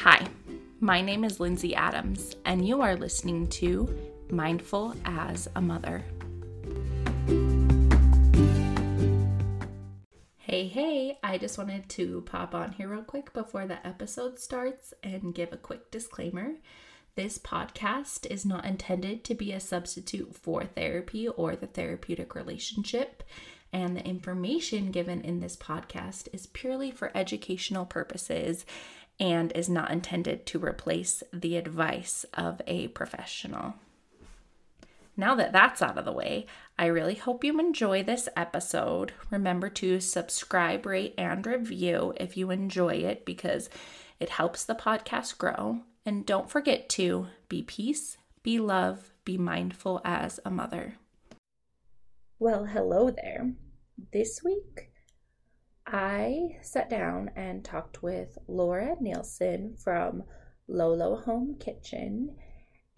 Hi, my name is Lindsay Adams, and you are listening to Mindful as a Mother. Hey, hey, I just wanted to pop on here real quick before the episode starts and give a quick disclaimer. This podcast is not intended to be a substitute for therapy or the therapeutic relationship, and the information given in this podcast is purely for educational purposes and is not intended to replace the advice of a professional. Now that that's out of the way, I really hope you enjoy this episode. Remember to subscribe, rate, and review if you enjoy it because it helps the podcast grow. And don't forget to be peace, be love, be mindful as a mother. Well, hello there. This week, I sat down and talked with Laura Nielsen from Lolo Home Kitchen,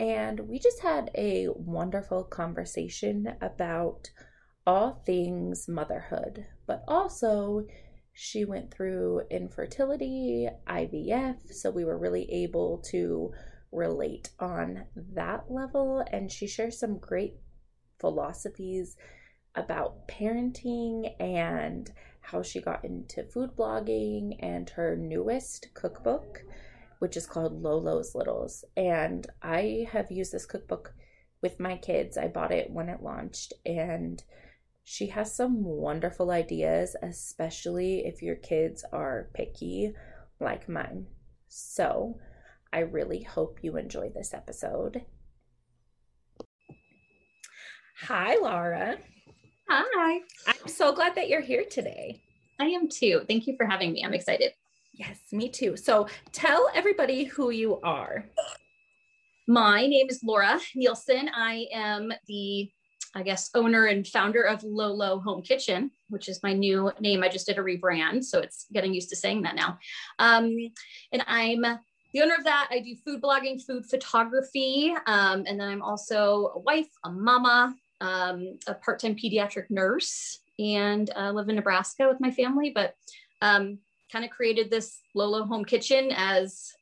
and we just had a wonderful conversation about all things motherhood, but also she went through infertility, IVF, so we were really able to relate on that level. And she shares some great philosophies about parenting and how she got into food blogging and her newest cookbook, which is called Lolo's Littles. And I have used this cookbook with my kids. I bought it when it launched and she has some wonderful ideas, especially if your kids are picky like mine. So, I really hope you enjoy this episode. Hi, Laura. Hi. I'm so glad that you're here today. I am too. Thank you for having me. I'm excited. Yes, me too. So, tell everybody who you are. My name is Laura Nielsen. I am the I guess, owner and founder of Lolo Home Kitchen, which is my new name. I just did a rebrand, so it's getting used to saying that now. Um, and I'm the owner of that. I do food blogging, food photography, um, and then I'm also a wife, a mama, um, a part-time pediatric nurse, and uh, live in Nebraska with my family. But um, kind of created this Lolo Home Kitchen as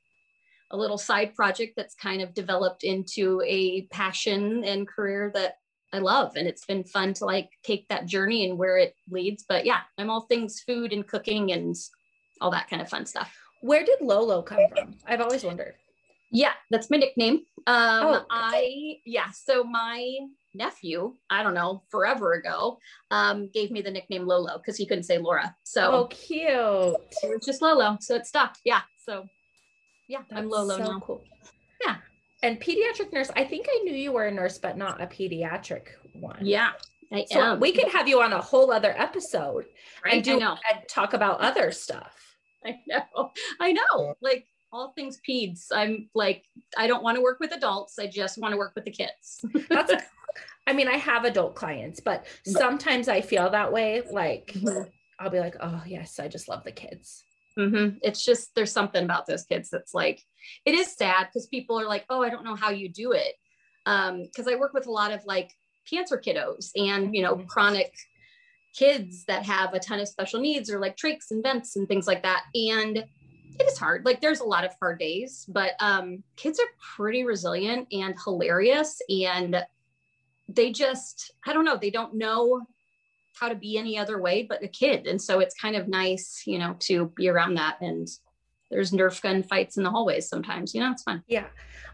a little side project that's kind of developed into a passion and career that I love. And it's been fun to like take that journey and where it leads. But yeah, I'm all things food and cooking and all that kind of fun stuff. Where did Lolo come from? I've always wondered. Yeah, that's my nickname. Um, oh, I, yeah, so my nephew, I don't know, forever ago, um, gave me the nickname Lolo because he couldn't say Laura. So, oh, cute. It was just Lolo. So it stuck. Yeah. So, yeah, that's I'm Lolo so now. Cool. Yeah. And pediatric nurse, I think I knew you were a nurse, but not a pediatric one. Yeah, I so am. We could have you on a whole other episode right? and do and talk about other stuff. I know. I know. Like all things peds. I'm like, I don't want to work with adults. I just want to work with the kids. That's I mean, I have adult clients, but sometimes I feel that way. Like mm-hmm. I'll be like, oh yes, I just love the kids. Mm-hmm. It's just there's something about those kids that's like it is sad because people are like, oh, I don't know how you do it. Because um, I work with a lot of like cancer kiddos and you know mm-hmm. chronic kids that have a ton of special needs or like trachs and vents and things like that. And it is hard. Like there's a lot of hard days, but um, kids are pretty resilient and hilarious. And they just, I don't know, they don't know how to be any other way but a kid. And so it's kind of nice, you know, to be around that. And there's Nerf gun fights in the hallways sometimes, you know, it's fun. Yeah.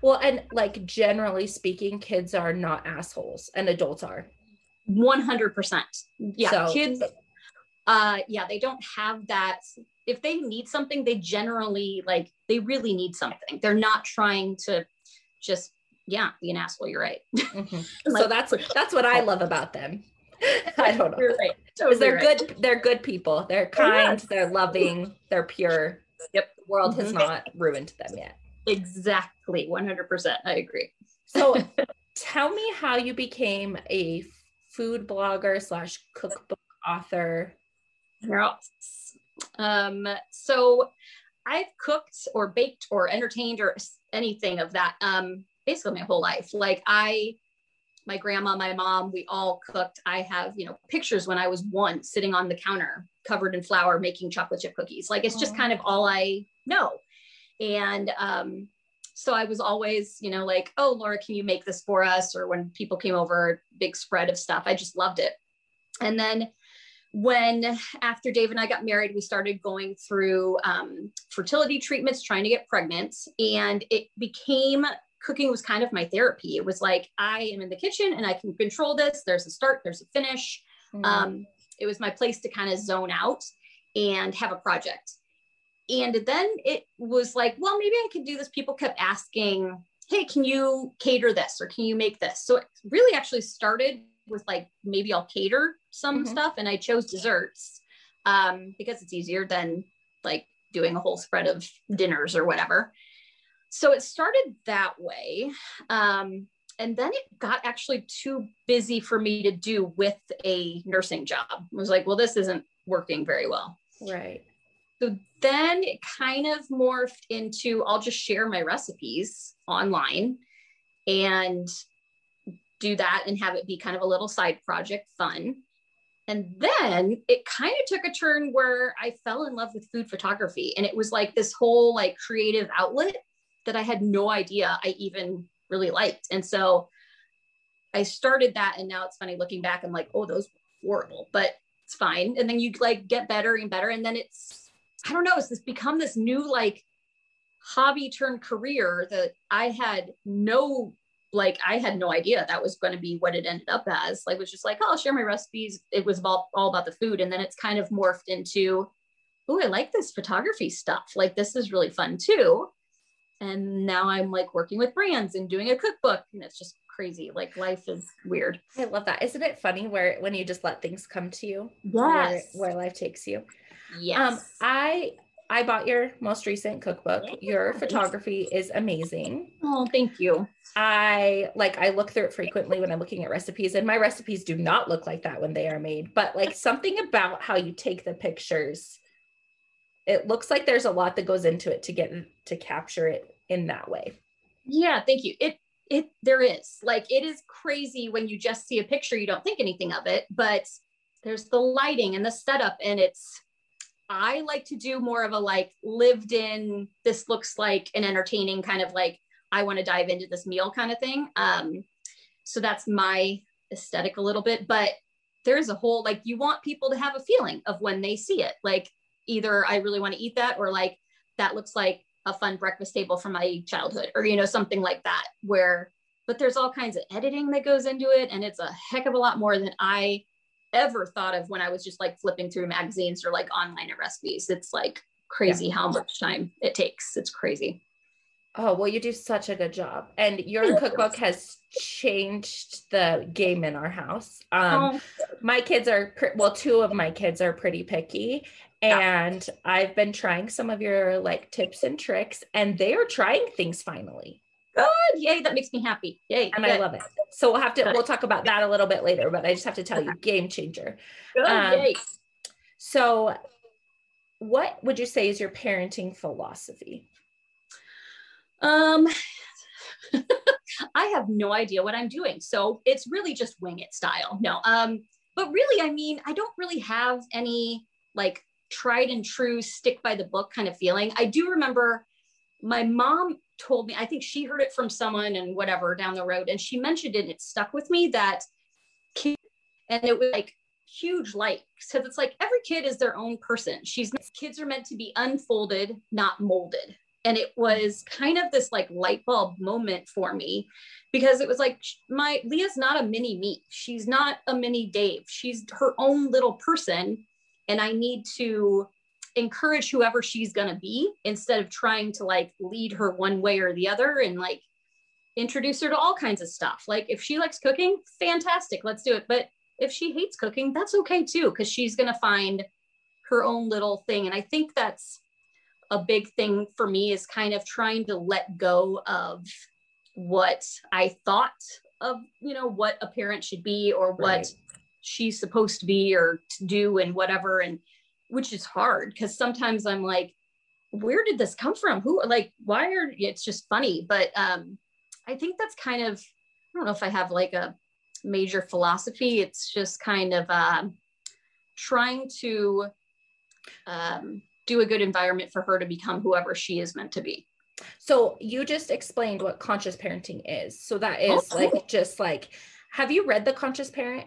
Well, and like generally speaking, kids are not assholes and adults are. 100%. Yeah. So, kids, uh, yeah, they don't have that. If they need something, they generally like, they really need something. They're not trying to just yeah, be an asshole. You're right. Mm-hmm. like, so that's that's what I love about them. I don't know. You're right. Totally they're right. good. They're good people. They're kind. They're loving. They're pure. Yep. The world has mm-hmm. not ruined them yet. Exactly. 100%. I agree. So tell me how you became a food blogger slash cookbook author. Um, so I've cooked or baked or entertained or anything of that um, basically my whole life. Like I my grandma, my mom, we all cooked. I have, you know, pictures when I was one sitting on the counter covered in flour making chocolate chip cookies. Like it's just kind of all I know. And um, so I was always, you know, like, oh, Laura, can you make this for us? Or when people came over, big spread of stuff. I just loved it. And then when after Dave and I got married, we started going through um, fertility treatments, trying to get pregnant. And it became cooking was kind of my therapy. It was like, I am in the kitchen and I can control this. There's a start, there's a finish. Mm-hmm. Um, it was my place to kind of zone out and have a project. And then it was like, well, maybe I could do this. People kept asking, hey, can you cater this or can you make this? So it really actually started with like, maybe I'll cater some mm-hmm. stuff. And I chose desserts um, because it's easier than like doing a whole spread of dinners or whatever. So it started that way. Um, and then it got actually too busy for me to do with a nursing job. I was like, well, this isn't working very well. Right. So then it kind of morphed into I'll just share my recipes online and do that and have it be kind of a little side project fun. And then it kind of took a turn where I fell in love with food photography. And it was like this whole like creative outlet that I had no idea I even really liked. And so I started that. And now it's funny looking back, I'm like, oh, those were horrible, but it's fine. And then you like get better and better. And then it's, I don't know, it's this become this new like hobby turned career that I had no like I had no idea that was going to be what it ended up as. Like, it was just like, oh, I'll share my recipes. It was all, all about the food. And then it's kind of morphed into, oh, I like this photography stuff. Like, this is really fun too. And now I'm like working with brands and doing a cookbook. And it's just crazy. Like, life is weird. I love that. Isn't it funny where when you just let things come to you? Yes. Where, where life takes you. Yes. Um, I I bought your most recent cookbook. Oh, your photography is amazing. Oh, thank you. I like I look through it frequently when I'm looking at recipes and my recipes do not look like that when they are made, but like something about how you take the pictures it looks like there's a lot that goes into it to get to capture it in that way. Yeah, thank you. It it there is. Like it is crazy when you just see a picture you don't think anything of it, but there's the lighting and the setup and it's I like to do more of a like lived in, this looks like an entertaining kind of like, I want to dive into this meal kind of thing. Um, so that's my aesthetic a little bit, but there's a whole like, you want people to have a feeling of when they see it. Like, either I really want to eat that or like, that looks like a fun breakfast table from my childhood or, you know, something like that, where, but there's all kinds of editing that goes into it. And it's a heck of a lot more than I ever thought of when I was just like flipping through magazines or like online at recipes. It's like crazy yeah. how much time it takes. It's crazy. Oh, well, you do such a good job. And your cookbook has changed the game in our house. Um, oh. My kids are, well, two of my kids are pretty picky. And yeah. I've been trying some of your like tips and tricks, and they are trying things finally. Good. Yay. That makes me happy. Yay. And Good. I love it. So we'll have to, we'll talk about that a little bit later, but I just have to tell you, game changer. Good. Um, Yay. So, what would you say is your parenting philosophy? Um, I have no idea what I'm doing. So it's really just wing it style. No. Um, but really, I mean, I don't really have any like tried and true stick by the book kind of feeling. I do remember my mom told me, I think she heard it from someone and whatever down the road, and she mentioned it, and it stuck with me that kid, and it was like huge light because it's like every kid is their own person. She's kids are meant to be unfolded, not molded. And it was kind of this like light bulb moment for me because it was like my Leah's not a mini me. She's not a mini Dave. She's her own little person. And I need to encourage whoever she's going to be instead of trying to like lead her one way or the other and like introduce her to all kinds of stuff. Like if she likes cooking, fantastic, let's do it. But if she hates cooking, that's okay too, because she's going to find her own little thing. And I think that's a big thing for me is kind of trying to let go of what I thought of, you know, what a parent should be or what right. she's supposed to be or to do and whatever. And which is hard because sometimes I'm like, where did this come from? Who like why are it's just funny. But um I think that's kind of I don't know if I have like a major philosophy. It's just kind of um trying to um do a good environment for her to become whoever she is meant to be. So you just explained what conscious parenting is. So that is oh, like just like have you read The Conscious Parent?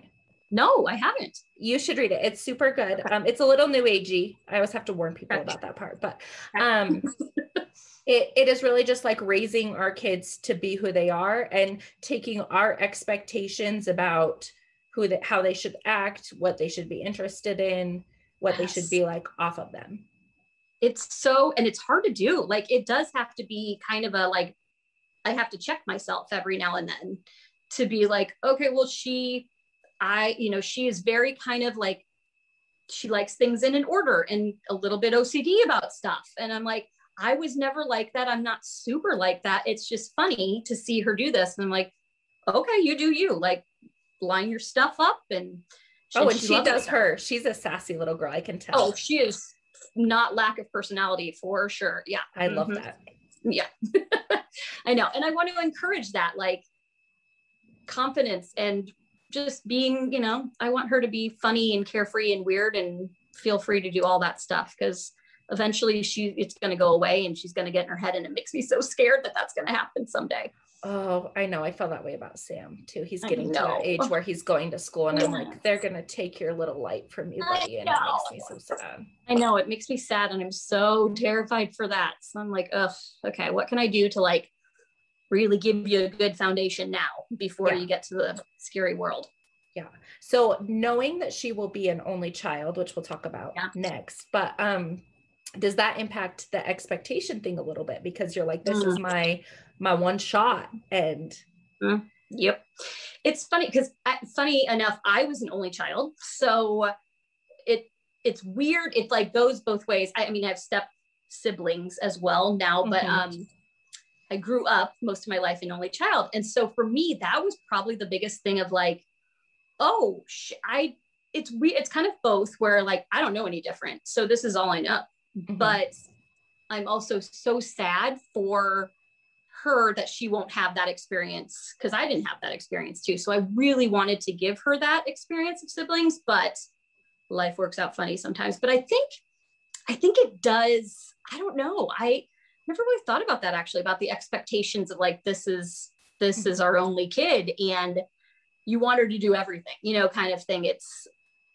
No, I haven't. You should read it. It's super good. Um, it's a little new agey. I always have to warn people about that part, but um, it, it is really just like raising our kids to be who they are and taking our expectations about who they, how they should act, what they should be interested in, what yes. they should be like off of them. It's so, and it's hard to do. Like it does have to be kind of a like, I have to check myself every now and then to be like, okay, well, she I, you know, she is very kind of like, she likes things in an order and a little bit OCD about stuff. And I'm like, I was never like that. I'm not super like that. It's just funny to see her do this. And I'm like, okay, you do you. Like, line your stuff up and oh and she, she does her she's a sassy little girl i can tell oh she is not lack of personality for sure yeah i love mm-hmm. that yeah i know and i want to encourage that like confidence and just being, you know, I want her to be funny and carefree and weird and feel free to do all that stuff because eventually she it's going to go away and she's going to get in her head and it makes me so scared that that's going to happen someday. Oh, I know. I feel that way about Sam too. He's getting to that age where he's going to school, and I'm like, they're gonna take your little light from you, buddy, and it makes me so sad. I know it makes me sad, and I'm so terrified for that. So I'm like, ugh, okay, what can I do to like really give you a good foundation now before yeah. you get to the scary world. Yeah. So knowing that she will be an only child, which we'll talk about yeah. next, but um does that impact the expectation thing a little bit because you're like this mm. is my my one shot and mm. yep it's funny because uh, funny enough i was an only child so it it's weird it like goes both ways i, I mean i have step siblings as well now but mm-hmm. um I grew up most of my life an only child. And so for me, that was probably the biggest thing of like, oh, sh- I, it's we, it's kind of both where like, I don't know any different. So this is all I know. Mm-hmm. But I'm also so sad for her that she won't have that experience because I didn't have that experience too. So I really wanted to give her that experience of siblings, but life works out funny sometimes. But I think, I think it does. I don't know. I, never really thought about that actually about the expectations of like this is this mm-hmm. is our only kid and you want her to do everything you know kind of thing. It's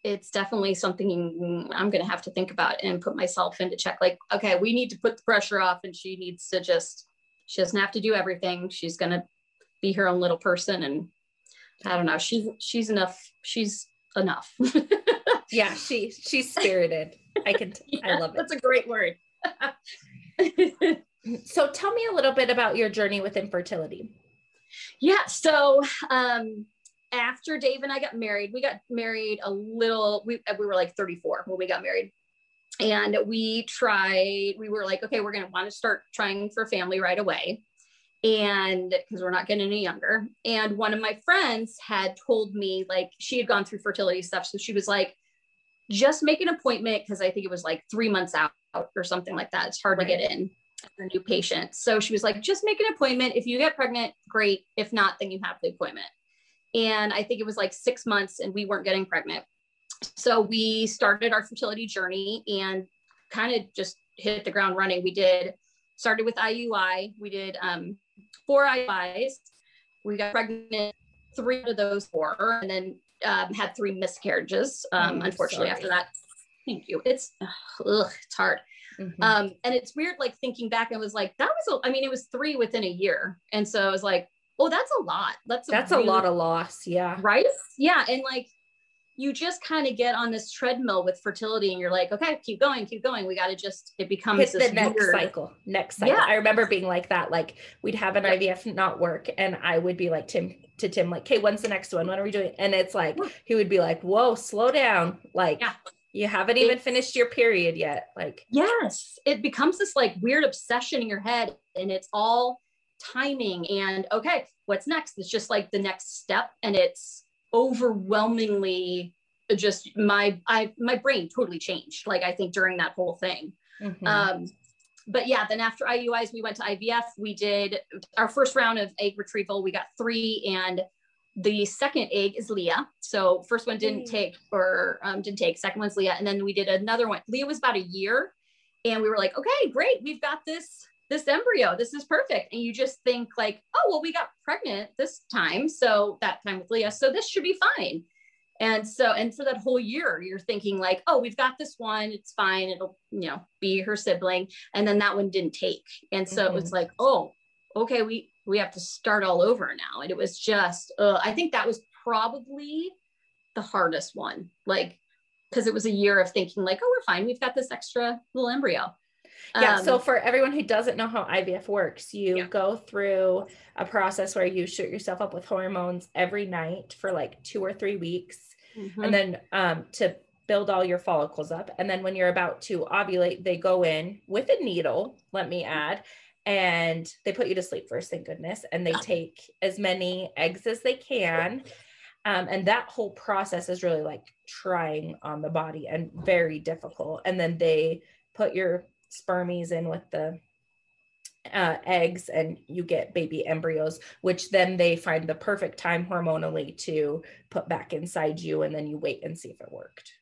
it's definitely something i'm going to have to think about and put myself into check like okay we need to put the pressure off and she needs to just she doesn't have to do everything. She's going to be her own little person and i don't know she's she's enough she's enough. Yeah she she's spirited. I can t- yeah, i love it. that's a great word so tell me a little bit about your journey with infertility. Yeah. So um, after Dave and I got married, we got married a little, we, we were like 34 when we got married. And we tried, we were like, okay, we're going to want to start trying for family right away. And because we're not getting any younger. And one of my friends had told me, like, she had gone through fertility stuff. So she was like, just make an appointment because I think it was like three months out or something like that. It's hard right. to get in for new patients. So she was like, just make an appointment. If you get pregnant, great. If not, then you have the appointment. And I think it was like six months and we weren't getting pregnant. So we started our fertility journey and kind of just hit the ground running. We did started with IUI. We did um, four IUIs. We got pregnant three of those four, and then um, had three miscarriages. Um, oh, unfortunately, sorry. after that, thank you. It's ugh, it's hard. Mm-hmm. Um, and it's weird, like thinking back, I was like, that was, a, I mean, it was three within a year. And so I was like, oh, that's a lot. That's a that's really, a lot of loss. Yeah. Right. Yeah. And like, you just kind of get on this treadmill with fertility and you're like, okay, keep going, keep going. We got to just, it becomes Hit the next weird... cycle, next cycle. Yeah. I remember being like that. Like we'd have an yeah. IVF not work. And I would be like, Tim to Tim, like, okay, when's the next one? When are we doing? And it's like, he would be like, whoa, slow down. Like, yeah. you haven't even finished your period yet. Like, yes, it becomes this like weird obsession in your head and it's all timing and okay, what's next? It's just like the next step. And it's, overwhelmingly just my I my brain totally changed. Like I think during that whole thing. Mm-hmm. Um, but yeah, then after IUIs, we went to IVF. We did our first round of egg retrieval. We got three, and the second egg is Leah. So first one didn't take, or um, didn't take. Second one's Leah, and then we did another one. Leah was about a year, and we were like, okay, great, we've got this this embryo. This is perfect. And you just think like, oh, well, we got pregnant this time. So that time with Leah. So this should be fine. And so, and for that whole year, you're thinking like, oh, we've got this one, it's fine, it'll, you know, be her sibling. And then that one didn't take. And so mm-hmm. it was mm-hmm. like, oh, okay, we we have to start all over now. And it was just, uh, I think that was probably the hardest one. Like, because it was a year of thinking like, oh, we're fine, we've got this extra little embryo. Yeah. Um, so for everyone who doesn't know how IVF works, you yeah. go through a process where you shoot yourself up with hormones every night for like two or three weeks mm-hmm. and then um, to build all your follicles up. And then when you're about to ovulate, they go in with a needle, let me add, and they put you to sleep first, thank goodness. And they take as many eggs as they can. Um, and that whole process is really like trying on the body and very difficult. And then they put your spermies in with the uh, eggs and you get baby embryos, which then they find the perfect time hormonally to put back inside you, and then you wait and see if it worked.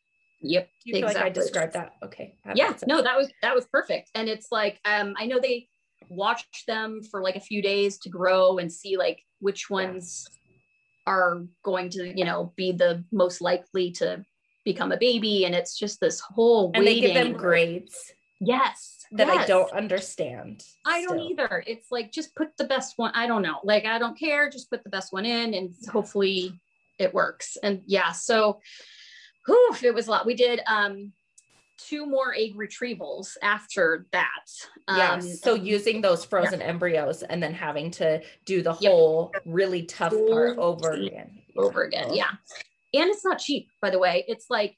Yep. Do you feel exactly. like I described that? Okay. yeah. No, that was that was perfect. And it's like um, I know they watch them for like a few days to grow and see like which ones are going to you know be the most likely to become a baby, and it's just this whole and waiting. they give them grades. Yes that yes. I don't understand. I don't either. It's like just put the best one. I don't know. Like I don't care. Just put the best one in, and hopefully it works. And yeah, so whew, it was a lot. We did um two more egg retrievals after that. Um, yeah. So using those frozen yeah. embryos and then having to do the whole yep. really tough part over again. Over again. Yeah. And it's not cheap, by the way. It's like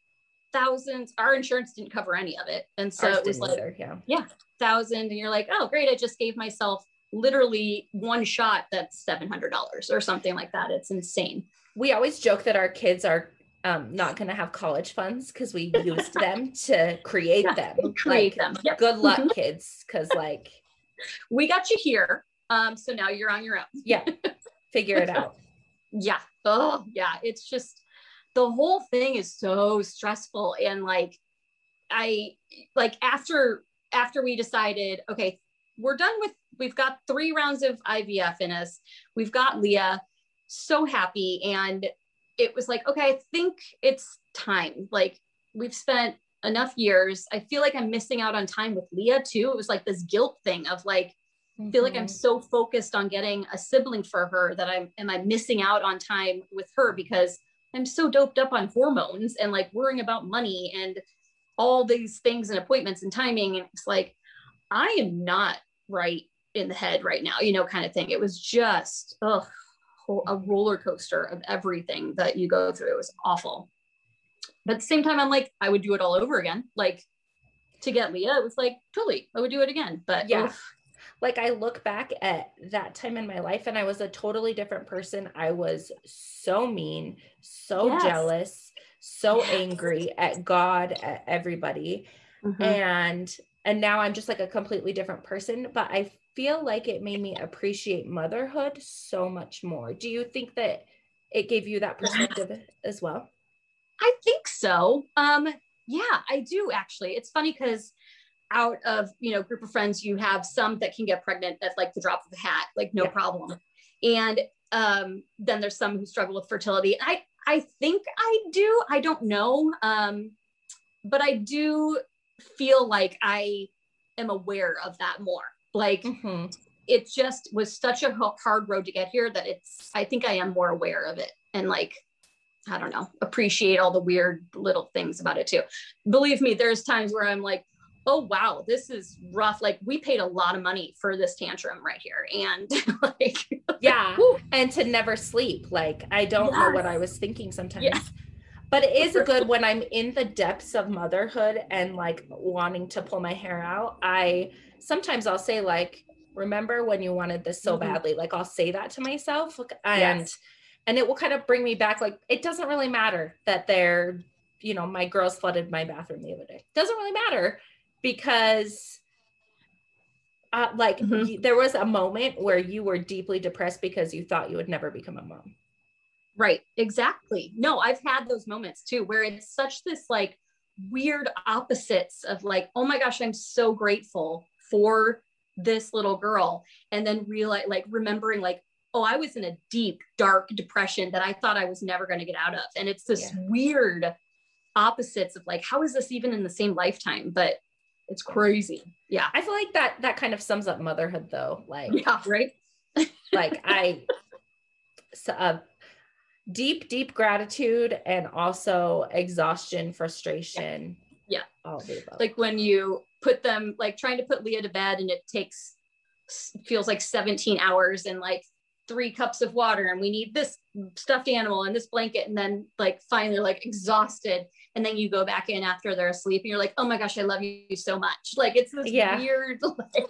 thousands. Our insurance didn't cover any of it. And so Ours it was like, either, yeah, yeah, thousand. And you're like, oh, great. I just gave myself literally one shot that's $700 or something like that. It's insane. We always joke that our kids are um, not going to have college funds because we used them to create yeah, them. Create like, them. Yep. Good luck, mm-hmm. kids. Because, like, we got you here. Um, so now you're on your own. yeah. Figure it out. Yeah. Oh, yeah. It's just, the whole thing is so stressful and like i like after after we decided okay we're done with we've got three rounds of ivf in us. We've got leah. So happy. And it was like okay i think it's time. Like we've spent enough years. I feel like i'm missing out on time with leah too. It was like this guilt thing of like mm-hmm. feel like i'm mm-hmm. so focused on getting a sibling for her that i'm am i missing out on time with her? Because I'm so doped up on hormones and like worrying about money and all these things and appointments and timing. And it's like, I am not right in the head right now, you know, kind of thing. It was just ugh, a roller coaster of everything that you go through. It was awful. But at the same time, I'm like, I would do it all over again. Like to get Leah, it was like, totally, I would do it again. But yeah. Ugh, like I look back at that time in my life and I was a totally different person. I was so mean, so yes. jealous, so yes. angry at God, at everybody. Mm-hmm. And and now I'm just like a completely different person, but I feel like it made me appreciate motherhood so much more. Do you think that it gave you that perspective as well? I think so. Um yeah, I do actually. It's funny cuz out of you know group of friends you have some that can get pregnant at like the drop of a hat like no yeah. problem and um, then there's some who struggle with fertility i i think i do i don't know um, but i do feel like i am aware of that more like mm-hmm. it just was such a hard road to get here that it's i think i am more aware of it and like I don't know, appreciate all the weird little things about it too. Believe me, there's times where I'm like, oh wow this is rough like we paid a lot of money for this tantrum right here and like yeah and to never sleep like i don't yes. know what i was thinking sometimes yeah. but it is good when i'm in the depths of motherhood and like wanting to pull my hair out i sometimes i'll say like remember when you wanted this so mm-hmm. badly like i'll say that to myself and yes. and it will kind of bring me back like it doesn't really matter that they're you know my girls flooded my bathroom the other day doesn't really matter because uh, like mm-hmm. there was a moment where you were deeply depressed because you thought you would never become a mom. Right, exactly. No, I've had those moments too where it's such this like weird opposites of like, oh my gosh, I'm so grateful for this little girl. And then realize like remembering like, oh, I was in a deep, dark depression that I thought I was never going to get out of. And it's this yeah. weird opposites of like, how is this even in the same lifetime? But it's crazy. Yeah. I feel like that that kind of sums up motherhood though. Like yeah, right. like I so, uh, deep, deep gratitude and also exhaustion, frustration. Yeah. yeah. All the above. Like when you put them like trying to put Leah to bed and it takes feels like 17 hours and like three cups of water and we need this stuffed animal and this blanket and then like finally like exhausted and then you go back in after they're asleep and you're like oh my gosh i love you so much. Like it's this yeah. weird like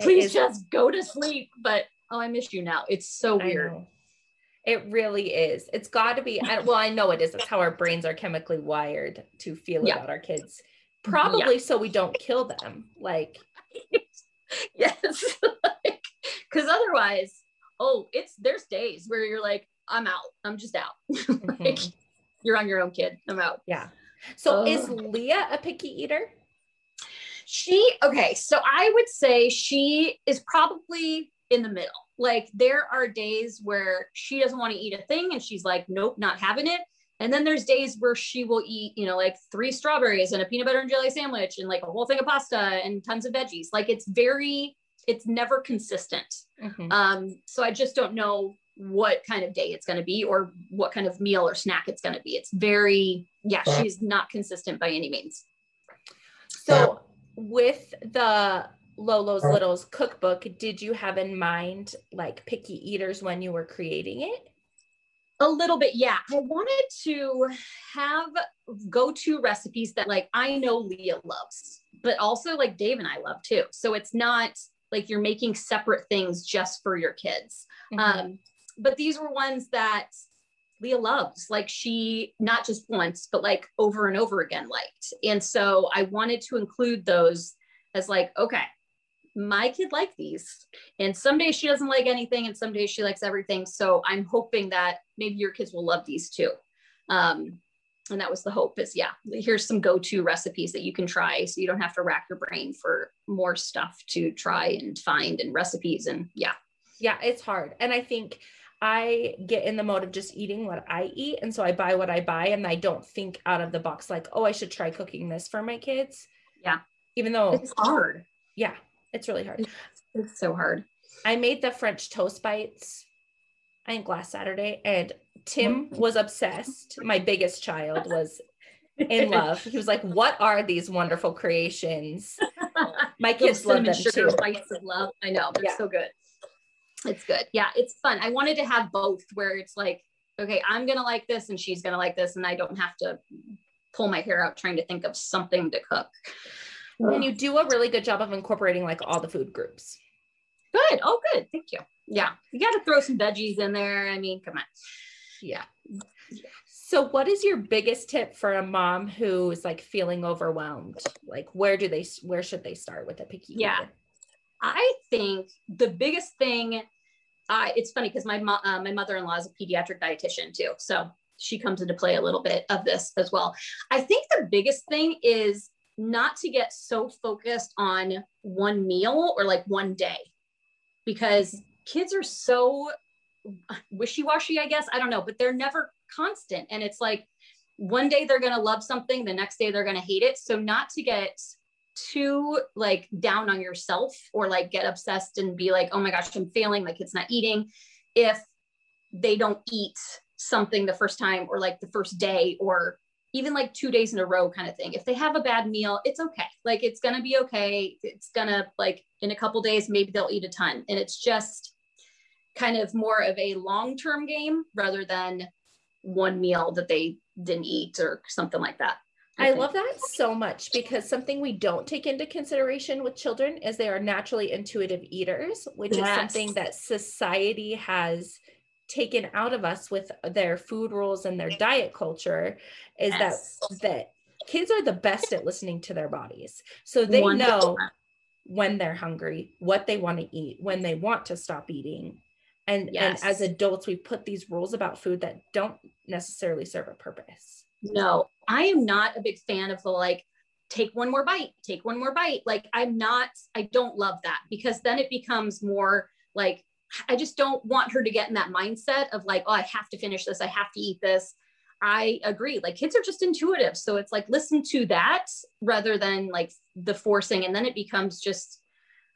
please just go to sleep but oh i miss you now. It's so weird. it really is. It's got to be well i know it is. That's how our brains are chemically wired to feel yeah. about our kids. Probably yeah. so we don't kill them like yes. Because otherwise oh it's there's days where you're like i'm out. I'm just out. Mm-hmm. You're on your own kid. I'm out. Yeah. So uh, is leah a picky eater? She okay so i would say she is probably in the middle. Like there are days where she doesn't want to eat a thing and she's like nope not having it. And then there's days where she will eat, you know, like three strawberries and a peanut butter and jelly sandwich and like a whole thing of pasta and tons of veggies. Like it's very it's never consistent. Mm-hmm. Um, so I just don't know what kind of day it's going to be or what kind of meal or snack it's going to be. It's very, yeah, she's not consistent by any means. So with the Lolo's Littles cookbook, did you have in mind like picky eaters when you were creating it? A little bit, yeah. I wanted to have go to recipes that like I know Leah loves, but also like Dave and I love too. So it's not like you're making separate things just for your kids. Mm-hmm. Um, but these were ones that Leah loves, like she not just once, but like over and over again liked. And so I wanted to include those as like, okay, my kid like these. And some days she doesn't like anything, and some days she likes everything. So I'm hoping that maybe your kids will love these too. Um, and that was the hope is yeah here's some go-to recipes that you can try so you don't have to rack your brain for more stuff to try and find and recipes and yeah yeah it's hard and i think i get in the mode of just eating what i eat and so i buy what i buy and i don't think out of the box like oh i should try cooking this for my kids yeah even though it's hard yeah it's really hard it's, it's so hard i made the french toast bites i think last saturday and Tim mm-hmm. was obsessed. My biggest child was in love. He was like, "What are these wonderful creations?" My kids love them too. Bites of love. I know they're yeah. so good. It's good. Yeah, it's fun. I wanted to have both, where it's like, okay, I'm gonna like this, and she's gonna like this, and I don't have to pull my hair out trying to think of something to cook. And you do a really good job of incorporating like all the food groups. Good. Oh, good. Thank you. Yeah, you got to throw some veggies in there. I mean, come on. Yeah. So what is your biggest tip for a mom who is like feeling overwhelmed? Like where do they where should they start with a picky Yeah. Eater? I think the biggest thing uh, it's funny because my mo- uh, my mother-in-law is a pediatric dietitian too. So she comes into play a little bit of this as well. I think the biggest thing is not to get so focused on one meal or like one day because kids are so wishy-washy, I guess. I don't know, but they're never constant. And it's like one day they're gonna love something, the next day they're gonna hate it. So not to get too like down on yourself or like get obsessed and be like, oh my gosh, I'm failing, like it's not eating. If they don't eat something the first time or like the first day or even like two days in a row kind of thing. If they have a bad meal, it's okay. Like it's gonna be okay. It's gonna like in a couple days, maybe they'll eat a ton. And it's just kind of more of a long-term game rather than one meal that they didn't eat or something like that. I, love that so much because something we don't take into consideration with children is they are naturally intuitive eaters, which yes. is something that society has taken out of us with their food rules and their diet culture is yes. that that kids are the best at listening to their bodies. So they 100%. know when they're hungry, what they want to eat, when they want to stop eating, and yes. and as adults we put these rules about food that don't necessarily serve a purpose No, I am not a big fan of the like, take one more bite, take one more bite. Like, I'm not, I don't love that because then it becomes more like, I just don't want her to get in that mindset of like, oh, I have to finish this, I have to eat this. I agree. Like kids are just intuitive. So it's like listen to that rather than like the forcing. And then it becomes just,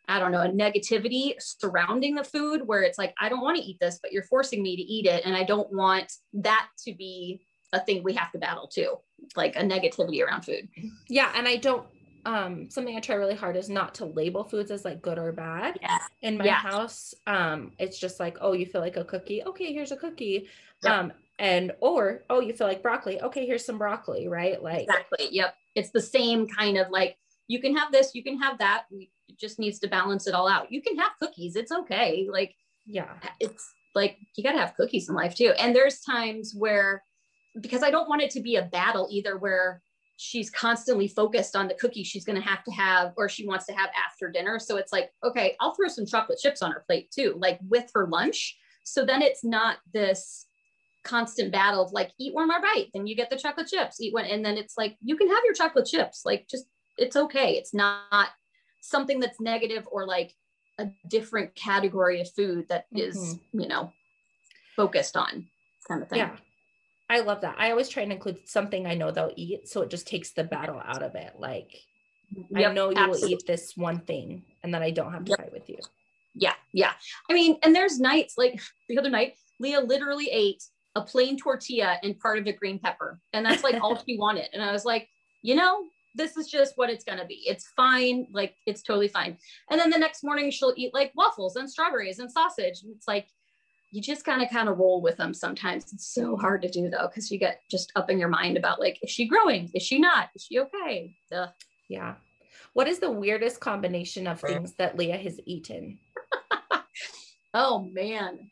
I don't know, a negativity surrounding the food where it's like, I don't want to eat this, but you're forcing me to eat it. And I don't want that to be a thing we have to battle too, like a negativity around food. Yeah. And I don't, um, something I try really hard is not to label foods as like good or bad. Yeah. In my Yeah. house, um, it's just like, oh, you feel like a cookie. Okay, here's a cookie. Yep. Um, and or oh, you feel like broccoli. Okay, here's some broccoli, right? Like Exactly. Yep. It's the same kind of like, you can have this, you can have that. We, it just needs to balance it all out. You can have cookies. It's okay. Like, yeah. it's like you got to have cookies in life too. And there's times where, because I don't want it to be a battle either, where she's constantly focused on the cookie she's going to have to have or she wants to have after dinner. So it's like, okay, I'll throw some chocolate chips on her plate too, like with her lunch. So then it's not this constant battle of like, eat one more bite, then you get the chocolate chips, eat one. And then it's like, you can have your chocolate chips. Like, just, it's okay. It's not something that's negative or like a different category of food that is, mm-hmm. you know, focused on kind of thing. Yeah. I love that. I always try and include something I know they'll eat. So it just takes the battle out of it. Like I know you absolutely. will eat this one thing and then I don't have to Yep. fight with you. Yeah, yeah. I mean, and there's nights like the other night, Leah literally ate a plain tortilla and part of a green pepper. And that's like all she wanted. And I was like, you know, this is just what it's gonna be. It's fine, like it's totally fine. And then the next morning she'll eat like waffles and strawberries and sausage. And it's like you just kind of kind of roll with them sometimes. It's so hard to do though, because you get just up in your mind about like, is she growing? Is she not? Is she okay? Ugh. Yeah. What is the weirdest combination of things that Leah has eaten? Oh man,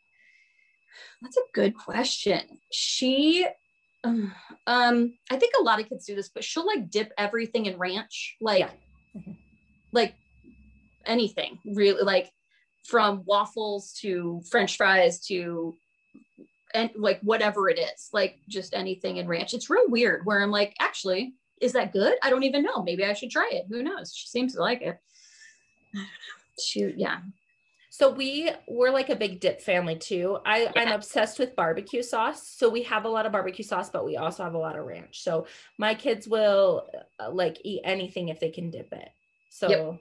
that's a good question. She, um, I think a lot of kids do this, but she'll like dip everything in ranch, like, Yeah. Mhm. like anything really, like from waffles to French fries to, and like whatever it is, like just anything in ranch. It's real weird. Where I'm like, actually, is that good? I don't even know. Maybe I should try it. Who knows? She seems to like it. Shoot, yeah, So we we're like a big dip family too. I I'm obsessed with barbecue sauce. So we have a lot of barbecue sauce, but we also have a lot of ranch. So my kids will uh, like eat anything if they can dip it. So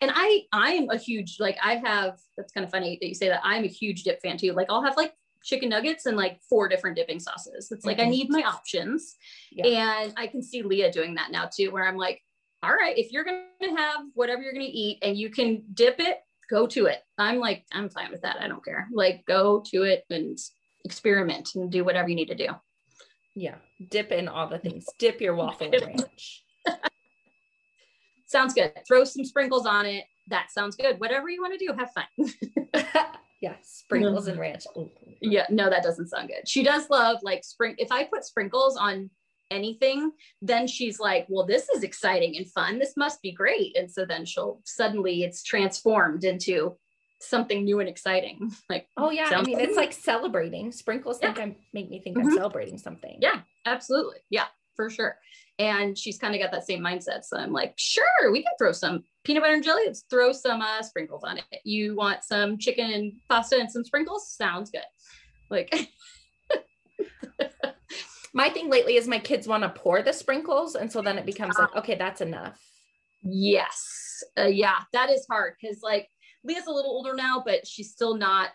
and I I am a huge like I have that's kind of funny that you say that I'm a huge dip fan too. Like I'll have like chicken nuggets and like four different dipping sauces. It's like I Mhm. need my options. Yeah. And I can see Leah doing that now too, where I'm like, all right, if you're gonna have whatever you're gonna eat and you can dip it, go to it. I'm like, I'm fine with that. I don't care. Like go to it and experiment and do whatever you need to do. yeah, dip in all the things. Dip your waffle ranch. Sounds good. Throw some sprinkles on it. That sounds good. Whatever you want to do, have fun. yeah, sprinkles and ranch. Yeah, no, that doesn't sound good. She does love like spring. If I put sprinkles on anything, then she's like, well, this is exciting and fun. This must be great. And so then she'll suddenly it's transformed into something new and exciting. Like, Oh yeah, I mean it's like celebrating. Sprinkles think I make me think I'm Mhm. celebrating something. yeah, absolutely. Yeah, for sure. And she's kind of got that same mindset. So I'm like, sure, we can throw some peanut butter and jelly. Let's throw some uh, sprinkles on it. You want some chicken and pasta and some sprinkles? Sounds good. Like, My thing lately is my kids want to pour the sprinkles, and so then it becomes like, okay, that's enough. Yes. Uh, yeah, that is hard because like Leah's a little older now, but she's still not,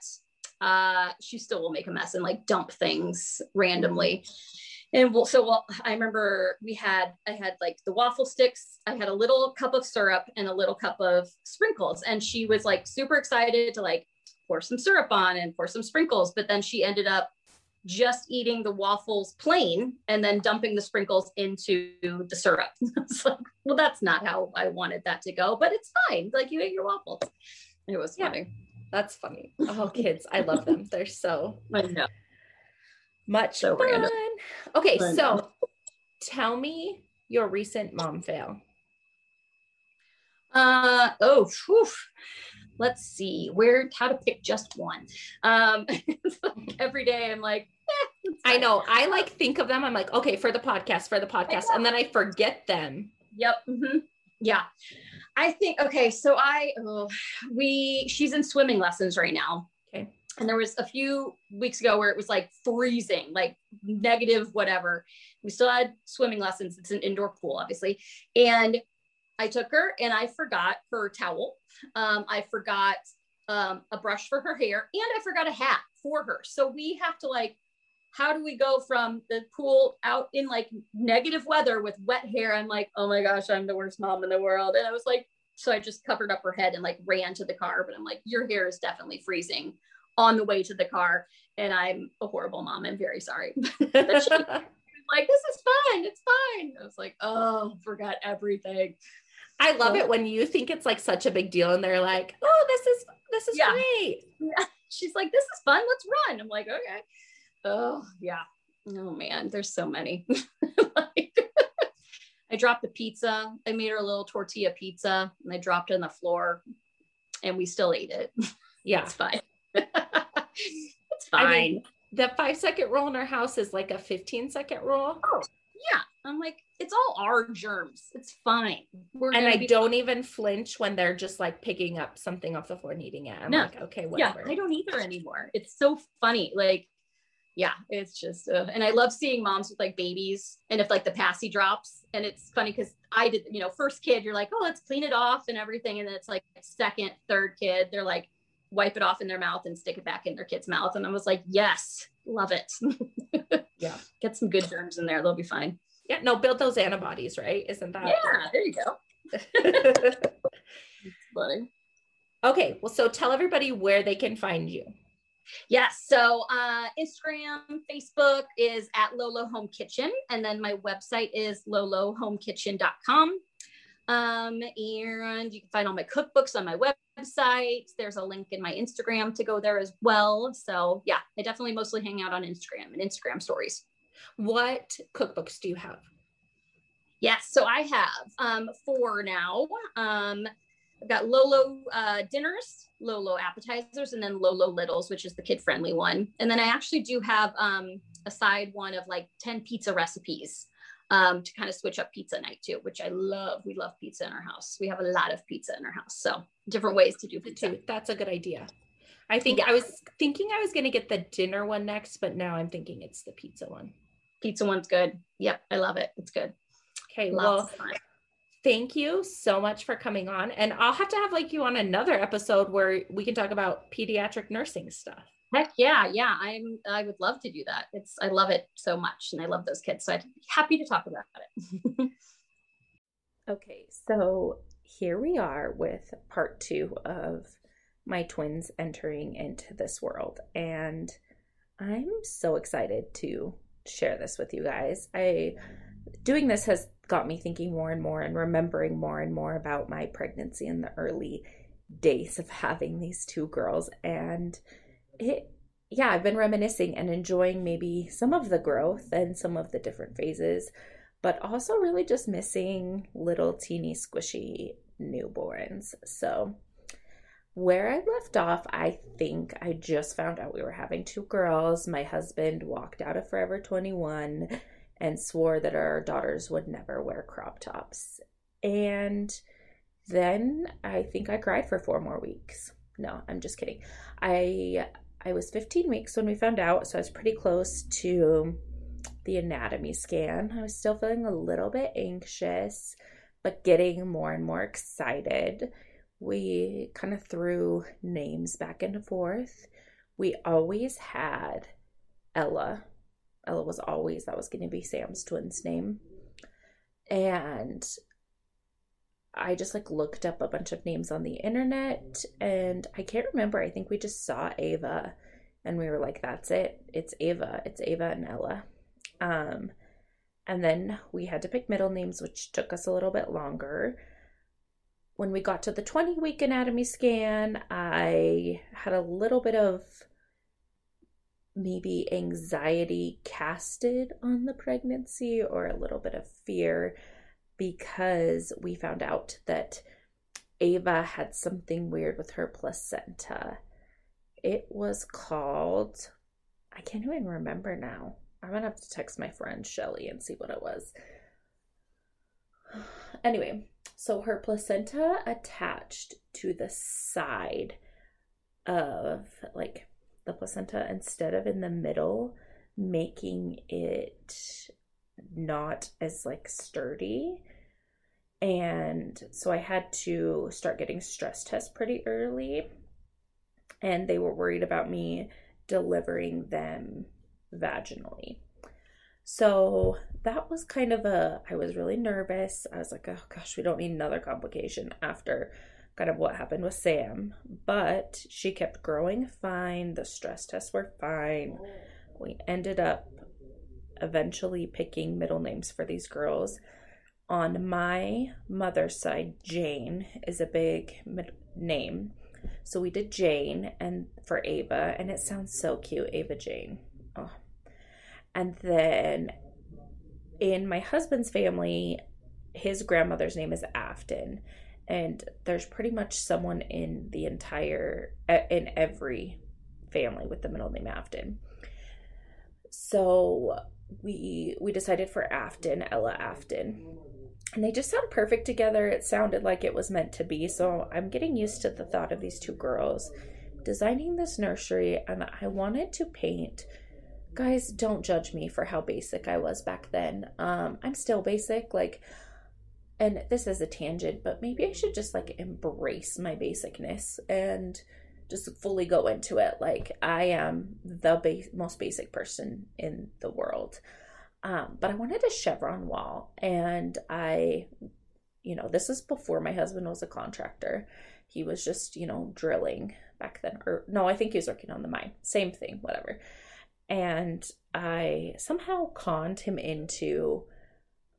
uh, she still will make a mess and like dump things randomly. And we'll, so well, I remember we had, I had like the waffle sticks, I had a little cup of syrup and a little cup of sprinkles. And she was like super excited to like pour some syrup on and pour some sprinkles. But then she ended up just eating the waffles plain and then dumping the sprinkles into the syrup. it's like, well, that's not how I wanted that to go, but it's fine. Like you ate your waffles. It was Yeah. funny. That's funny. Oh, kids, I love them. They're so I know. Much So fun. random. Okay, I so tell me your recent mom fail. Uh oh, whew. let's see where how to pick just one. Um, like every day I'm like, eh, I know. I like think of them. I'm like, okay, for the podcast, for the podcast, and then I forget them. Yep. Mm-hmm. Yeah. I think okay. So I oh, we she's in swimming lessons right now. And there was a few weeks ago where it was like freezing, like negative whatever. We still had swimming lessons. It's an indoor pool, obviously, and I took her and I forgot her towel. Um, I forgot um, a brush for her hair and I forgot a hat for her. So we have to like, how do we go from the pool out in like negative weather with wet hair? I'm like, oh my gosh, I'm the worst mom in the world. And I was like, so I just covered up her head and like ran to the car. But I'm like, your hair is definitely freezing on the way to the car. And I'm a horrible mom. I'm very sorry. like, this is fine. It's fine. I was like, oh, forgot everything. I love it when you think it's like such a big deal and they're like, oh, this is this is yeah. great. Yeah. She's like, this is fun. Let's run. I'm like, okay. Oh, yeah. Oh man, there's so many. like, I dropped the pizza. I made her a little tortilla pizza and I dropped it on the floor and we still ate it. Yeah. it's fine. Fine. I mean, the five second rule in our house is like a 15 second rule. Oh, yeah. I'm like, it's all our germs. It's fine. We're and I don't even flinch when they're just like picking up something off the floor and eating it. I'm no. like, okay, whatever. Yeah, I don't either anymore. It's so funny. Like, yeah, it's just, uh, and I love seeing moms with like babies and if like the passy drops. And it's funny because I did, you know, first kid, you're like, oh, let's clean it off and everything. And then it's like second, third kid, they're like, wipe it off in their mouth and stick it back in their kid's mouth. And I was like, yes, love it. yeah. Get some good germs in there. They'll be fine. Yeah, no, build those antibodies, right? Isn't that? Yeah, there you go. funny. Okay, well, so tell everybody where they can find you. Yes. So uh, Instagram, Facebook is at Lolo Home Kitchen. And then my website is lolohomekitchen.com. Um, and you can find all my cookbooks on my website. There's a link in my Instagram to go there as well. So yeah, I definitely mostly hang out on Instagram and Instagram stories. What cookbooks do you have? Yes, so I have um, four now. Um, I've got Lolo uh, dinners, Lolo appetizers, and then Lolo littles, which is the kid friendly one. And then I actually do have um, a side one of like 10 pizza recipes um, to kind of switch up pizza night too, which I love. We love pizza in our house. We have a lot of pizza in our house. So different ways to do pizza. That's a good idea. I think yeah. I was thinking I was going to get the dinner one next, but now I'm thinking it's the pizza one pizza one's good. Yep, I love it. It's good. Okay, Lots well, thank you so much for coming on. And I'll have to have like you on another episode where we can talk about pediatric nursing stuff. Heck yeah, yeah. I'm I would love to do that. It's I love it so much and I love those kids. So I'd be happy to talk about it. okay, so here we are with part two of my twins entering into this world. And I'm so excited to share this with you guys. I doing this has got me thinking more and more and remembering more and more about my pregnancy in the early days of having these two girls and it yeah, I've been reminiscing and enjoying maybe some of the growth and some of the different phases, but also really just missing little teeny squishy newborns. So, where I left off, I think I just found out we were having two girls. My husband walked out of Forever 21 and swore that our daughters would never wear crop tops. And then I think I cried for four more weeks. No, I'm just kidding. I I was 15 weeks when we found out, so I was pretty close to the anatomy scan. I was still feeling a little bit anxious, but getting more and more excited we kind of threw names back and forth. We always had Ella. Ella was always, that was going to be Sam's twin's name. And I just like looked up a bunch of names on the internet and I can't remember. I think we just saw Ava and we were like, that's it. It's Ava. It's Ava and Ella. Um, and then we had to pick middle names, which took us a little bit longer when we got to the 20 week anatomy scan, I had a little bit of maybe anxiety casted on the pregnancy or a little bit of fear because we found out that Ava had something weird with her placenta. It was called, I can't even remember now. I'm gonna have to text my friend Shelly and see what it was. Anyway, so her placenta attached to the side of like the placenta instead of in the middle, making it not as like sturdy. And so I had to start getting stress tests pretty early. And they were worried about me delivering them vaginally. So that was kind of a, I was really nervous. I was like, oh gosh, we don't need another complication after kind of what happened with Sam. But she kept growing fine. The stress tests were fine. Oh. We ended up eventually picking middle names for these girls. On my mother's side, Jane is a big name. So we did Jane and for Ava, and it sounds so cute, Ava Jane. Oh. And then in my husband's family, his grandmother's name is Afton, and there's pretty much someone in the entire in every family with the middle name Afton. So we we decided for Afton, Ella Afton. And they just sound perfect together. It sounded like it was meant to be. So I'm getting used to the thought of these two girls designing this nursery and I wanted to paint guys don't judge me for how basic I was back then. Um I'm still basic like and this is a tangent, but maybe I should just like embrace my basicness and just fully go into it like I am the ba- most basic person in the world. Um, but I wanted a chevron wall, and I, you know, this is before my husband was a contractor. He was just, you know, drilling back then, or no, I think he was working on the mine. Same thing, whatever. And I somehow conned him into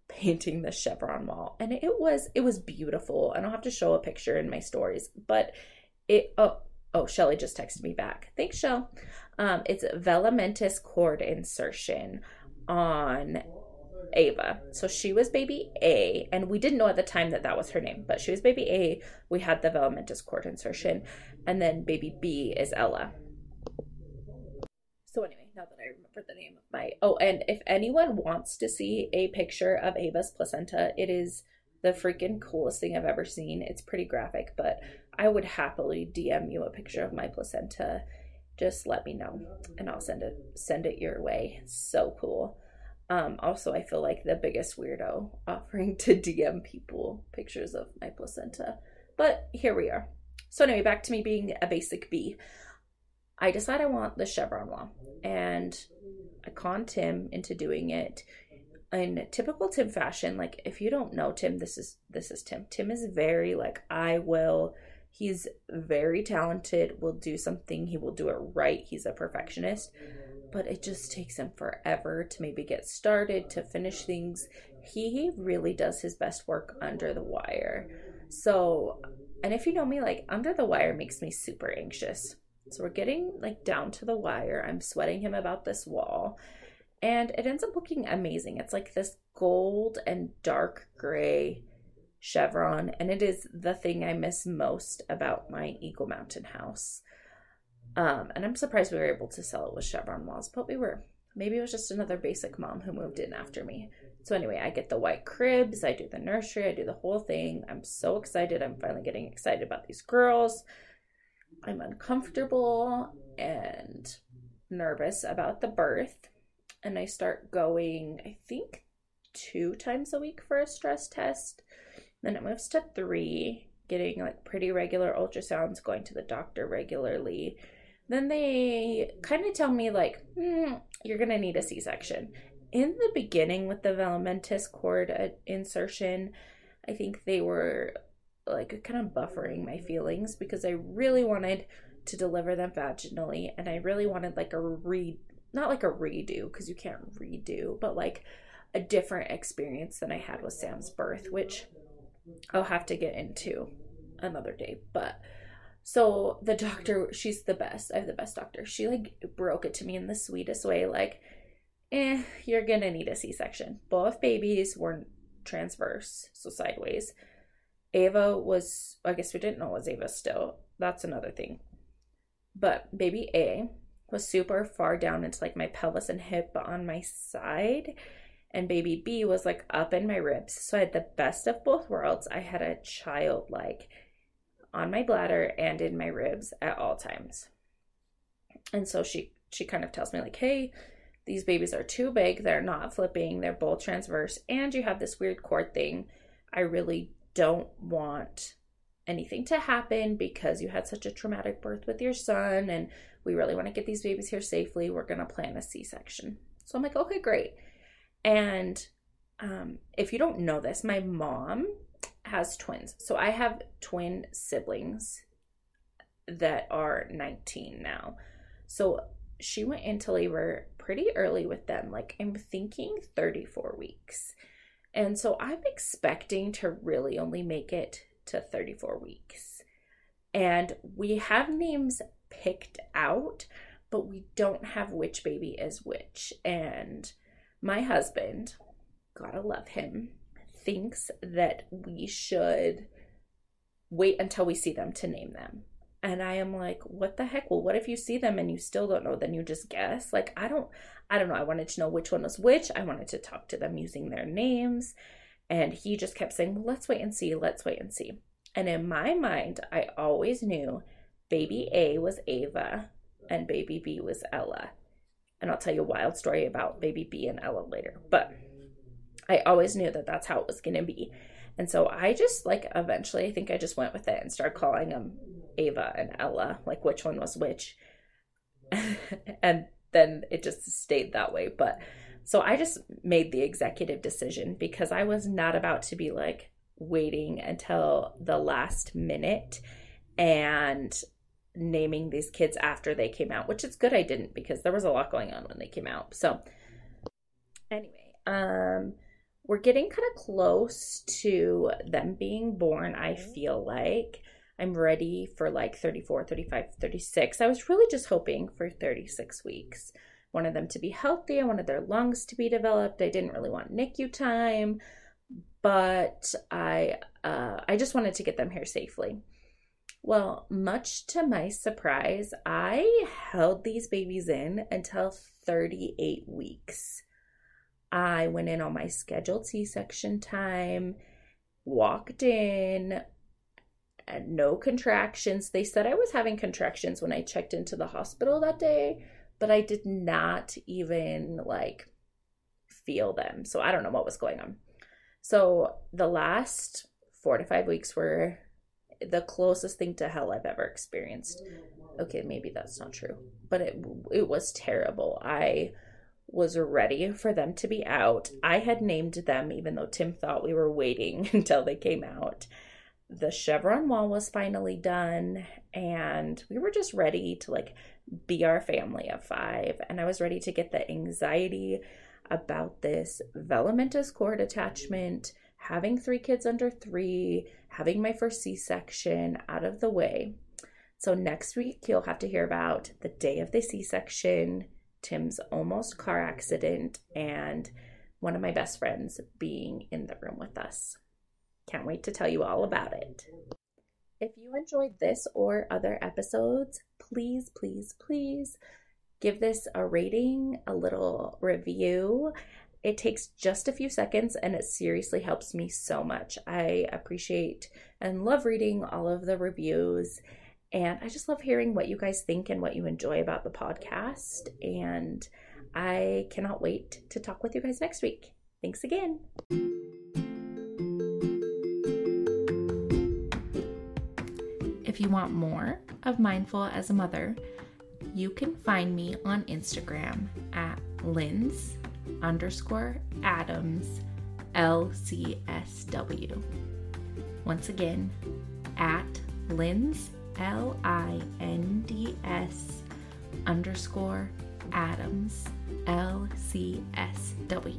painting the chevron wall and it was it was beautiful and i'll have to show a picture in my stories but it oh Oh, Shelly just texted me back. Thanks, Shell. Um, it's Velamentous cord insertion on Ava. So she was baby A, and we didn't know at the time that that was her name, but she was baby A. We had the Velamentous cord insertion, and then baby B is Ella. So anyway, now that I remember the name of my oh, and if anyone wants to see a picture of Ava's placenta, it is the freaking coolest thing I've ever seen. It's pretty graphic, but I would happily DM you a picture of my placenta. Just let me know and I'll send it send it your way. so cool. Um, also, I feel like the biggest weirdo offering to DM people pictures of my placenta. But here we are. So, anyway, back to me being a basic B. I decide I want the chevron wall, and I con Tim into doing it in typical Tim fashion, like if you don't know Tim, this is this is Tim. Tim is very like I will. He's very talented. Will do something. He will do it right. He's a perfectionist, but it just takes him forever to maybe get started to finish things. He really does his best work under the wire. So, and if you know me, like under the wire makes me super anxious. So we're getting like down to the wire. I'm sweating him about this wall and it ends up looking amazing. It's like this gold and dark gray chevron, and it is the thing I miss most about my Eagle Mountain house. Um, and I'm surprised we were able to sell it with chevron walls, but we were. Maybe it was just another basic mom who moved in after me. So anyway, I get the white cribs, I do the nursery, I do the whole thing. I'm so excited. I'm finally getting excited about these girls. I'm uncomfortable and nervous about the birth and I start going, I think, two times a week for a stress test. Then it moves to three, getting like pretty regular ultrasounds, going to the doctor regularly. Then they kind of tell me, like, mm, you're going to need a C section. In the beginning, with the Velamentous cord uh, insertion, I think they were like kind of buffering my feelings because I really wanted to deliver them vaginally and I really wanted like a re not like a redo because you can't redo, but like a different experience than I had with Sam's birth, which I'll have to get into another day. But so the doctor, she's the best. I have the best doctor. She like broke it to me in the sweetest way, like, eh, you're gonna need a C section. Both babies were transverse, so sideways. Ava was, I guess we didn't know it was Ava still. That's another thing. But baby A was super far down into like my pelvis and hip on my side. And baby B was like up in my ribs. So I had the best of both worlds. I had a child like on my bladder and in my ribs at all times. And so she she kind of tells me like, "Hey, these babies are too big. They're not flipping. They're both transverse and you have this weird cord thing. I really don't want anything to happen because you had such a traumatic birth with your son and we really want to get these babies here safely. We're going to plan a C-section." So I'm like, "Okay, great." And um, if you don't know this, my mom has twins. So I have twin siblings that are 19 now. So she went into labor pretty early with them. Like I'm thinking 34 weeks. And so I'm expecting to really only make it to 34 weeks. And we have names picked out, but we don't have which baby is which. And my husband, gotta love him, thinks that we should wait until we see them to name them. And I am like, what the heck? Well, what if you see them and you still don't know? Then you just guess. Like, I don't, I don't know. I wanted to know which one was which. I wanted to talk to them using their names. And he just kept saying, well, let's wait and see. Let's wait and see. And in my mind, I always knew baby A was Ava and baby B was Ella. And I'll tell you a wild story about baby B and Ella later. But I always knew that that's how it was going to be. And so I just like eventually, I think I just went with it and started calling them Ava and Ella, like which one was which. and then it just stayed that way. But so I just made the executive decision because I was not about to be like waiting until the last minute and naming these kids after they came out, which is good I didn't because there was a lot going on when they came out. So anyway, um we're getting kind of close to them being born, I feel like. I'm ready for like 34, 35, 36. I was really just hoping for 36 weeks. Wanted them to be healthy. I wanted their lungs to be developed. I didn't really want NICU time, but I uh, I just wanted to get them here safely. Well, much to my surprise, I held these babies in until 38 weeks. I went in on my scheduled C section time, walked in, and no contractions. They said I was having contractions when I checked into the hospital that day, but I did not even like feel them. So I don't know what was going on. So the last four to five weeks were the closest thing to hell I've ever experienced. Okay, maybe that's not true, but it it was terrible. I was ready for them to be out. I had named them, even though Tim thought we were waiting until they came out. The chevron wall was finally done, and we were just ready to like be our family of five. And I was ready to get the anxiety about this velamentous cord attachment, having three kids under three, having my first C section out of the way. So, next week, you'll have to hear about the day of the C section Tim's almost car accident and one of my best friends being in the room with us. Can't wait to tell you all about it. If you enjoyed this or other episodes, please, please, please give this a rating, a little review. It takes just a few seconds and it seriously helps me so much. I appreciate and love reading all of the reviews and I just love hearing what you guys think and what you enjoy about the podcast. And I cannot wait to talk with you guys next week. Thanks again. If you want more of Mindful as a Mother, you can find me on Instagram at Linds underscore Adams LCSW. Once again, at Linds L I N D S underscore Adams L C S W.